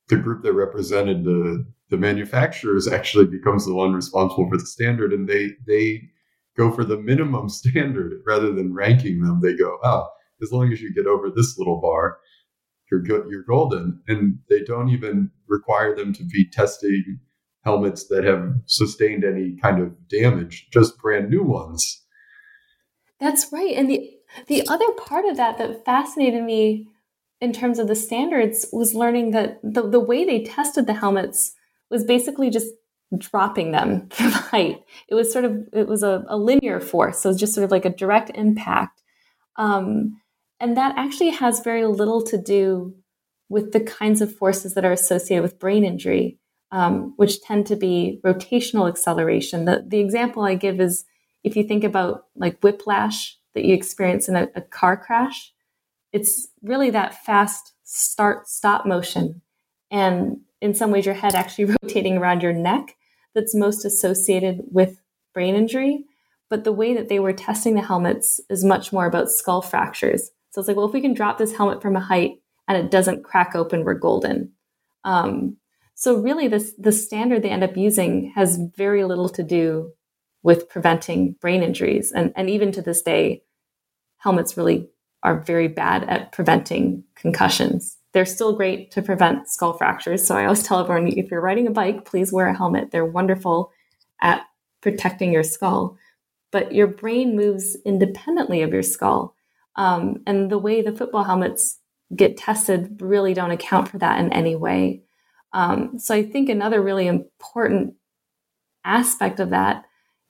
the group that represented the the manufacturers actually becomes the one responsible for the standard and they they go for the minimum standard. Rather than ranking them they go oh as long as you get over this little bar you're good you're golden. And they don't even require them to be testing helmets that have sustained any kind of damage just brand new ones. That's right. And the the other part of that that fascinated me in terms of the standards was learning that the, the way they tested the helmets was basically just dropping them from height. It was sort of it was a, a linear force, so it was just sort of like a direct impact, um, and that actually has very little to do with the kinds of forces that are associated with brain injury, um, which tend to be rotational acceleration. The the example I give is if you think about like whiplash that you experience in a, a car crash it's really that fast start stop motion. And in some ways, your head actually rotating around your neck that's most associated with brain injury. But the way that they were testing the helmets is much more about skull fractures. So it's like, well, if we can drop this helmet from a height and it doesn't crack open, we're golden. Um, so really, this the standard they end up using has very little to do with preventing brain injuries, and and even to this day, helmets really are very bad at preventing concussions. They're still great to prevent skull fractures. So I always tell everyone if you're riding a bike, please wear a helmet. They're wonderful at protecting your skull. But your brain moves independently of your skull. Um, and the way the football helmets get tested really don't account for that in any way. Um, so I think another really important aspect of that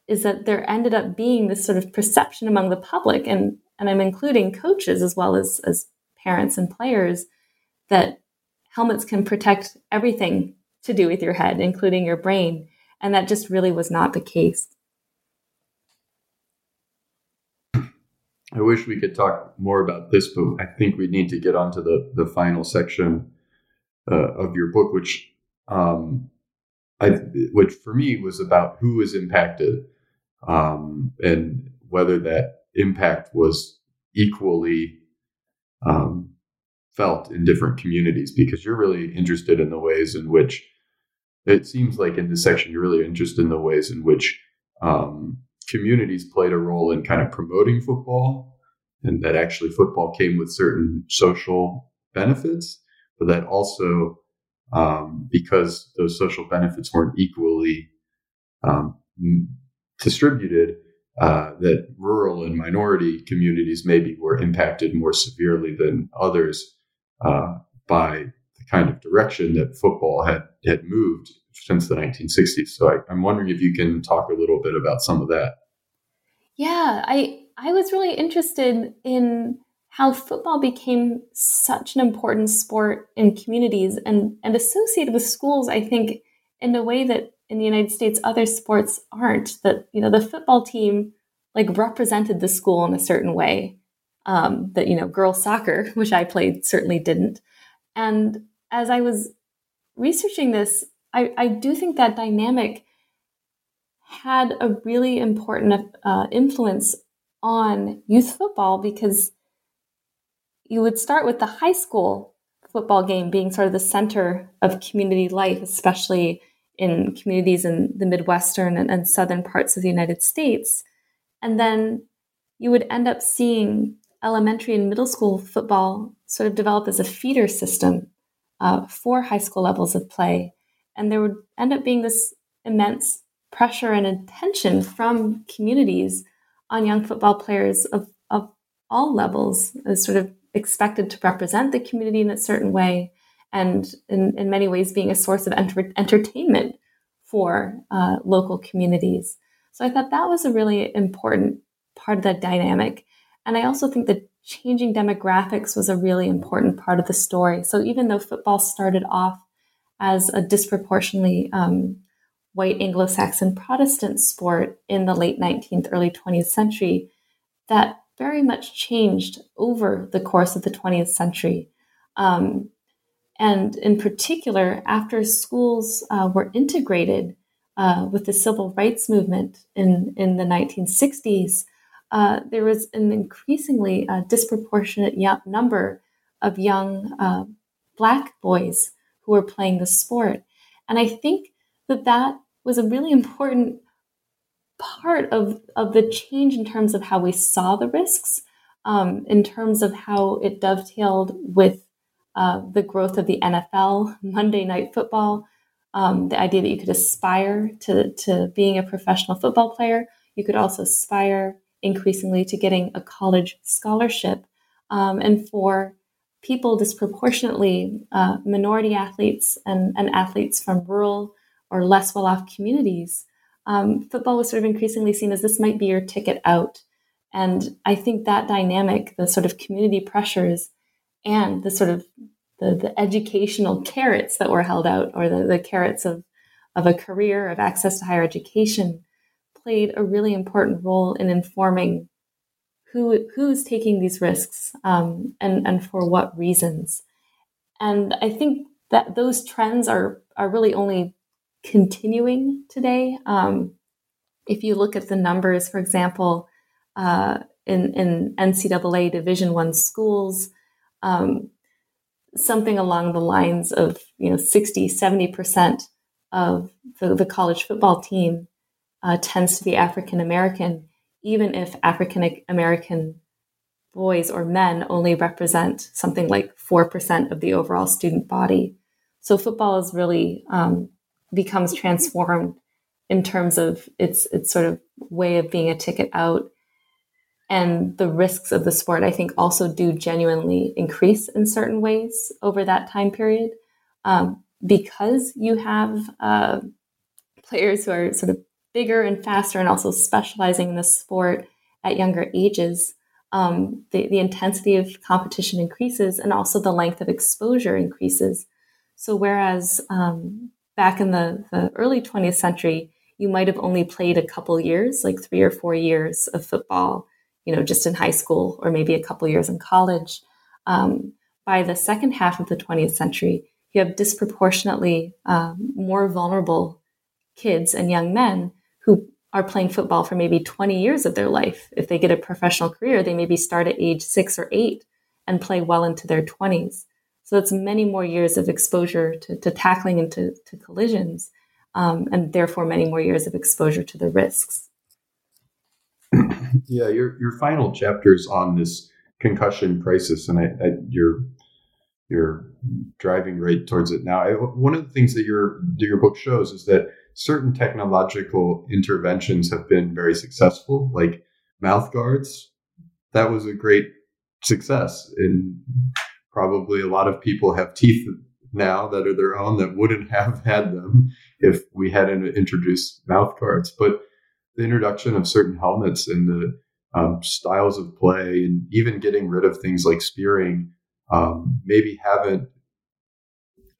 is that there ended up being this sort of perception among the public and and I'm including coaches as well as, as parents and players, that helmets can protect everything to do with your head, including your brain. And that just really was not the case. I wish we could talk more about this, but I think we need to get onto the, the final section uh, of your book, which um, I, which for me was about who is impacted um, and whether that impact was equally um, felt in different communities because you're really interested in the ways in which it seems like in this section you're really interested in the ways in which um, communities played a role in kind of promoting football and that actually football came with certain social benefits but that also um, because those social benefits weren't equally um, distributed uh, that rural and minority communities maybe were impacted more severely than others uh, by the kind of direction that football had had moved since the 1960s. So I, I'm wondering if you can talk a little bit about some of that. Yeah, I I was really interested in how football became such an important sport in communities and and associated with schools. I think in a way that in the United States other sports aren't. That you know the football team like represented the school in a certain way um, that you know girls soccer, which I played, certainly didn't. And as I was researching this, I, I do think that dynamic had a really important uh, influence on youth football because you would start with the high school football game being sort of the center of community life, especially in communities in the Midwestern and, and southern parts of the United States. And then you would end up seeing elementary and middle school football sort of develop as a feeder system uh, for high school levels of play. And there would end up being this immense pressure and attention from communities on young football players of, of all levels as sort of expected to represent the community in a certain way and in, in many ways being a source of enter- entertainment for uh, local communities. So I thought that was a really important part of that dynamic. And I also think that changing demographics was a really important part of the story. So even though football started off as a disproportionately um, white Anglo Saxon Protestant sport in the late 19th, early 20th century, that very much changed over the course of the 20th century. Um, and in particular, after schools uh, were integrated uh, with the civil rights movement in, in the 1960s, uh, there was an increasingly uh, disproportionate number of young uh, Black boys who were playing the sport. And I think that that was a really important part of, of the change in terms of how we saw the risks, um, in terms of how it dovetailed with uh, the growth of the NFL, Monday Night Football, um, the idea that you could aspire to, to being a professional football player. You could also aspire increasingly to getting a college scholarship. Um, and for people disproportionately, uh, minority athletes and, and athletes from rural or less well off communities, um, football was sort of increasingly seen as this might be your ticket out. And I think that dynamic, the sort of community pressures and the sort of the, the educational carrots that were held out, or the, the carrots of, of a career, of access to higher education, played a really important role in informing who who's taking these risks um, and and for what reasons. And I think that those trends are are really only continuing today. Um, if you look at the numbers, for example, uh, in, in NCAA Division One schools, um, something along the lines of you know 60, 70 percent of the, the college football team uh, tends to be African American, even if African American boys or men only represent something like 4% of the overall student body. So football is really um, becomes transformed in terms of its its sort of way of being a ticket out and the risks of the sport i think also do genuinely increase in certain ways over that time period um, because you have uh, players who are sort of bigger and faster and also specializing in the sport at younger ages, um, the, the intensity of competition increases and also the length of exposure increases. So, whereas um, back in the, the early 20th century, you might have only played a couple years, like three or four years of football, you know, just in high school or maybe a couple years in college. Um, by the second half of the 20th century, you have disproportionately um, more vulnerable kids and young men who are playing football for maybe 20 years of their life. If they get a professional career, they maybe start at age six or eight and play well into their 20s. So it's many more years of exposure to, to tackling and to, to collisions, um, and therefore many more years of exposure to the risks. Yeah, your your final chapters on this concussion crisis, and I, I, you're you're driving right towards it now. I, one of the things that your that your book shows is that certain technological interventions have been very successful, like mouth guards. That was a great success. And probably a lot of people have teeth now that are their own that wouldn't have had them if we hadn't introduced mouth guards. But the introduction of certain helmets and the um, styles of play, and even getting rid of things like spearing, um, maybe haven't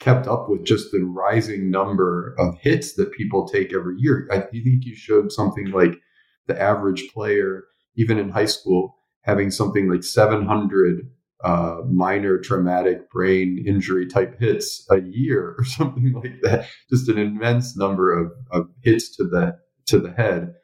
kept up with just the rising number of hits that people take every year. I think you showed something like the average player, even in high school, having something like 700 uh, minor traumatic brain injury type hits a year or something like that. Just an immense number of, of hits to the to the head.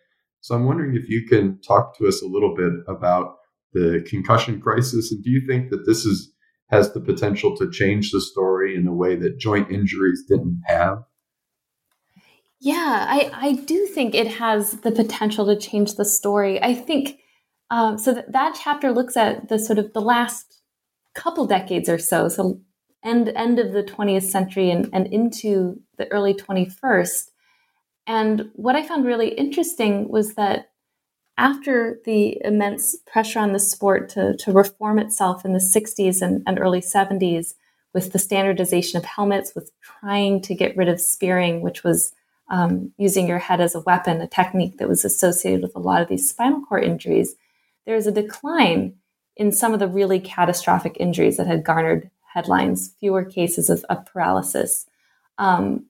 So I'm wondering if you can talk to us a little bit about the concussion crisis, and do you think that this is has the potential to change the story in a way that joint injuries didn't have? Yeah, I, I do think it has the potential to change the story. I think um, so. That, that chapter looks at the sort of the last couple decades or so, so end end of the 20th century and, and into the early 21st. And what I found really interesting was that after the immense pressure on the sport to, to reform itself in the 60s and, and early 70s, with the standardization of helmets, with trying to get rid of spearing, which was um, using your head as a weapon, a technique that was associated with a lot of these spinal cord injuries, there was a decline in some of the really catastrophic injuries that had garnered headlines, fewer cases of, of paralysis. Um,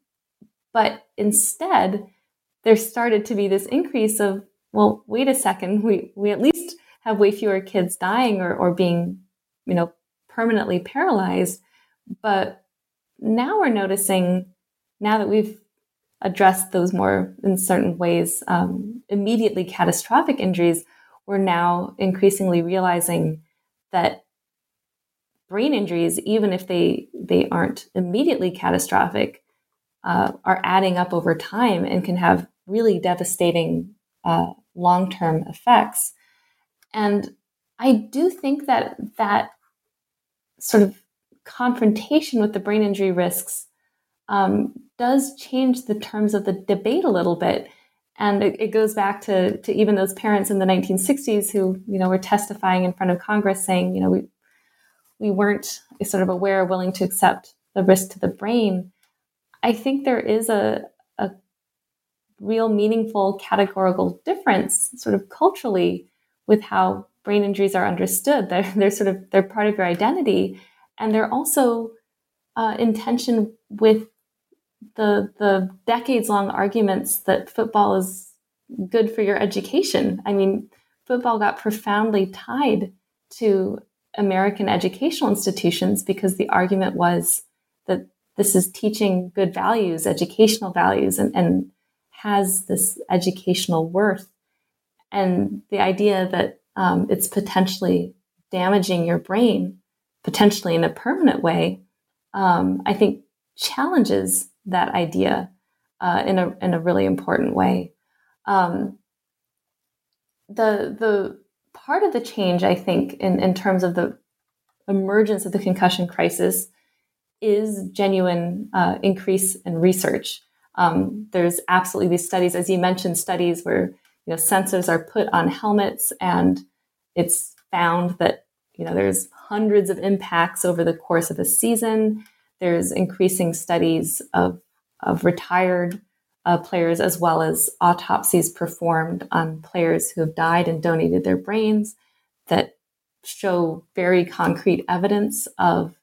but instead, there started to be this increase of well, wait a second, we, we at least have way fewer kids dying or, or being, you know, permanently paralyzed. But now we're noticing, now that we've addressed those more in certain ways, um, immediately catastrophic injuries, we're now increasingly realizing that brain injuries, even if they they aren't immediately catastrophic, uh, are adding up over time and can have really devastating uh, long term effects. And I do think that that sort of confrontation with the brain injury risks um, does change the terms of the debate a little bit. And it, it, goes back to, to even those parents in the 1960s who, you know, were testifying in front of Congress saying, you know, we, we weren't sort of aware, willing to accept the risk to the brain. I think there is a, a real meaningful categorical difference sort of culturally with how brain injuries are understood. They're, they're sort of they're part of your identity. And they're also uh, in tension with the the decades long arguments that football is good for your education. I mean football got profoundly tied to american educational institutions because the argument was that this is teaching good values educational values and, and has this educational worth. And the idea that um, it's potentially damaging your brain, potentially in a permanent way, um, I think challenges that idea uh, in a in a really important way. Um, the the part of the change, I think, in, in terms of the emergence of the concussion crisis, is genuine uh, increase in research. Um, there's absolutely these studies, as you mentioned, studies where you know sensors are put on helmets, and it's found that you know there's hundreds of impacts over the course of a season. There's increasing studies of of retired uh, players as well as autopsies performed on players who have died and donated their brains that show very concrete evidence of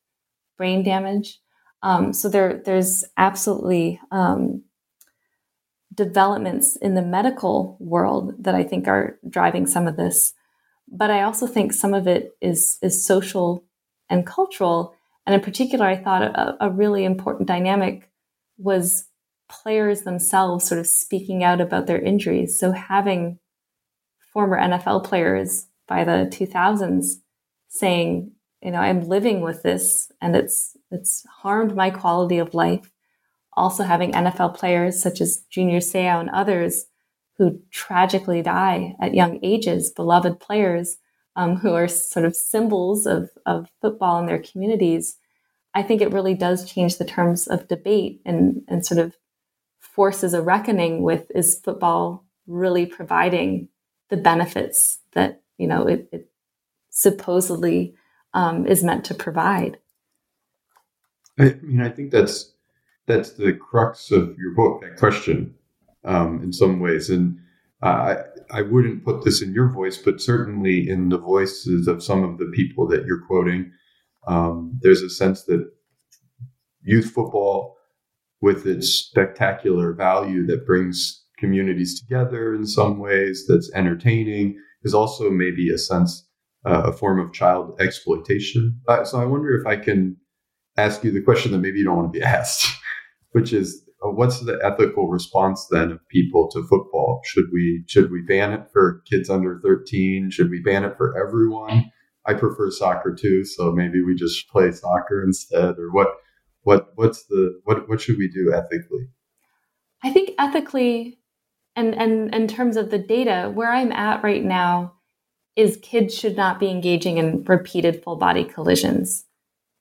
brain damage. Um, so there, there's absolutely um, developments in the medical world that I think are driving some of this. But I also think some of it is is social and cultural. And in particular, I thought a, a really important dynamic was players themselves sort of speaking out about their injuries. So having former NFL players by the 2000s saying, you know, I'm living with this and it's it's harmed my quality of life. Also, having NFL players such as Junior Seau and others who tragically die at young ages, beloved players um, who are sort of symbols of, of football in their communities, I think it really does change the terms of debate and, and sort of forces a reckoning with is football really providing the benefits that you know it, it supposedly um, is meant to provide. I mean, I think that's that's the crux of your book, that question, um, in some ways. And uh, I I wouldn't put this in your voice, but certainly in the voices of some of the people that you're quoting, um, there's a sense that youth football, with its spectacular value that brings communities together in some ways, that's entertaining, is also maybe a sense, uh, a form of child exploitation. Uh, so I wonder if I can ask you the question that maybe you don't want to be asked, which is uh, what's the ethical response then of people to football? Should we should we ban it for kids under 13? Should we ban it for everyone? I prefer soccer too, so maybe we just play soccer instead, or what? What what's the what what should we do ethically? I think ethically, and and in terms of the data, where I'm at right now is kids should not be engaging in repeated full body collisions.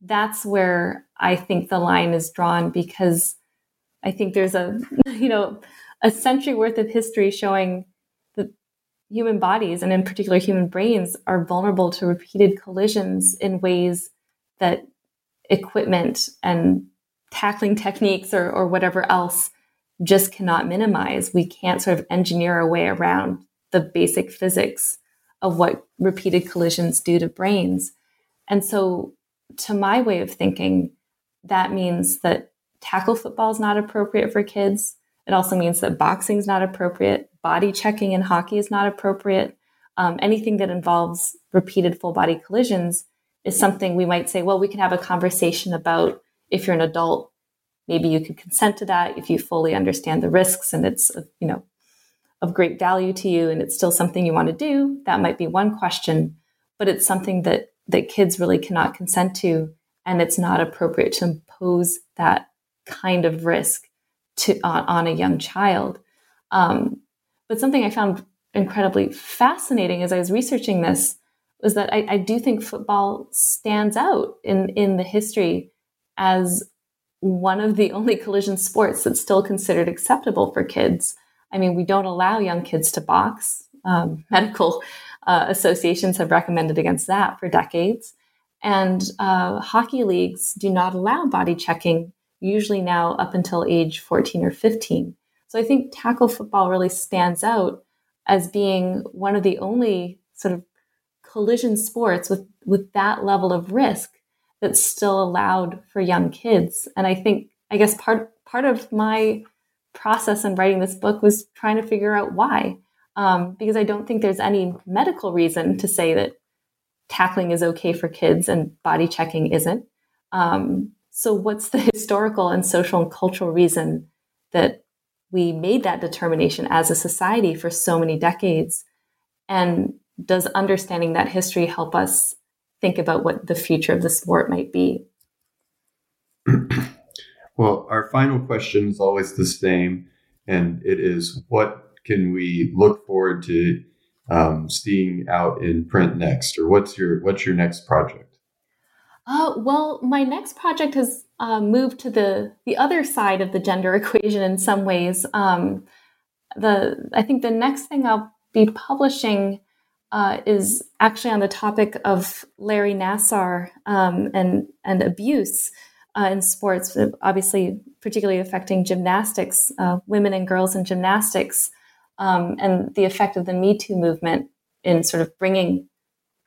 That's where I think the line is drawn because I think there's a you know a century worth of history showing that human bodies and in particular human brains are vulnerable to repeated collisions in ways that equipment and tackling techniques or, or whatever else just cannot minimize. We can't sort of engineer our way around the basic physics of what repeated collisions do to brains. And so, to my way of thinking, that means that tackle football is not appropriate for kids. It also means that boxing is not appropriate body checking in hockey is not appropriate. Um, anything that involves repeated full body collisions is something we might say, well, we can have a conversation about if you're an adult, maybe you could consent to that if you fully understand the risks and it's, you know, of great value to you and it's still something you want to do. That might be one question, but it's something that that kids really cannot consent to and it's not appropriate to impose that kind of risk to on, on a young child. Um, but something I found incredibly fascinating as I was researching this was that I, I do think football stands out in, in the history as one of the only collision sports that's still considered acceptable for kids. I mean, we don't allow young kids to box. Um, medical uh, associations have recommended against that for decades. And uh, hockey leagues do not allow body checking, usually now up until age 14 or 15. So I think tackle football really stands out as being one of the only sort of collision sports with, with that level of risk that's still allowed for young kids. And I think, I guess part, part of my process in writing this book was trying to figure out why. Um, because I don't think there's any medical reason to say that tackling is okay for kids and body checking isn't. Um, so, what's the historical and social and cultural reason that we made that determination as a society for so many decades. And does understanding that history help us think about what the future of the sport might be? well, our final question is always the same, and it is what can we look forward to um, seeing out in print next, or what's your what's your next project? Uh, well, my next project has uh, moved to the the other side of the gender equation in some ways. Um, the I think the next thing I'll be publishing uh, is actually on the topic of Larry Nassar um, and and abuse uh, in sports, obviously particularly affecting gymnastics, uh, women and girls in gymnastics, um, and the effect of the Me Too movement in sort of bringing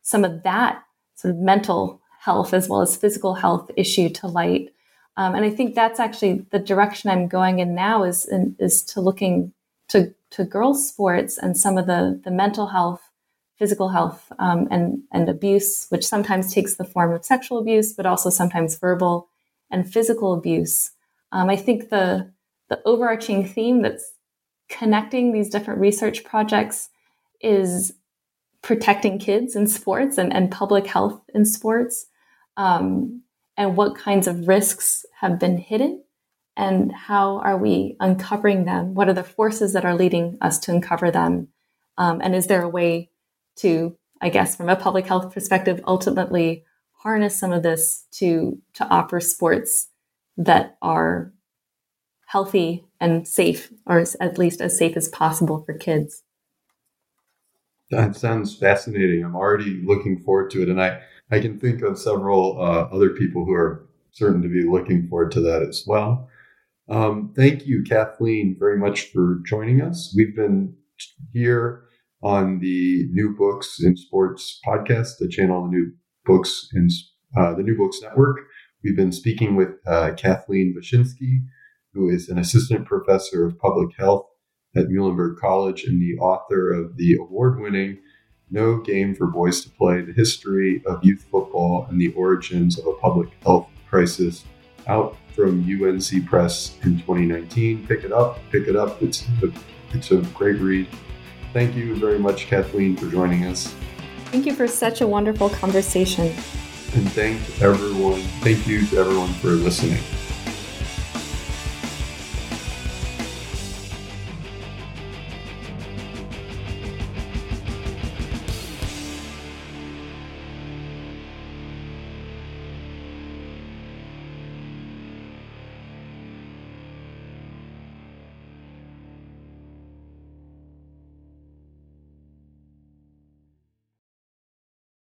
some of that sort of mental health as well as physical health issue to light. Um, and I think that's actually the direction I'm going in now is in, is to looking to to girls sports and some of the the mental health, physical health, um, and and abuse, which sometimes takes the form of sexual abuse, but also sometimes verbal and physical abuse. Um, I think the the overarching theme that's connecting these different research projects is protecting kids in sports and, and public health in sports um, and what kinds of risks have been hidden and how are we uncovering them what are the forces that are leading us to uncover them um, and is there a way to i guess from a public health perspective ultimately harness some of this to to offer sports that are healthy and safe or at least as safe as possible for kids that sounds fascinating. I'm already looking forward to it, and I I can think of several uh, other people who are certain to be looking forward to that as well. Um, thank you, Kathleen, very much for joining us. We've been here on the New Books in Sports podcast, the channel, the New Books in uh, the New Books Network, We've been speaking with uh, Kathleen Bachynski, who is an assistant professor of public health at Muhlenberg College and the author of the award winning No Game for Boys to Play The History of Youth Football and the Origins of a Public Health Crisis, out from UNC Press in 2019. Pick it up, pick it up. It's a, it's a great read. Thank you very much, Kathleen, for joining us. Thank you for such a wonderful conversation. And thank everyone. Thank you to everyone for listening.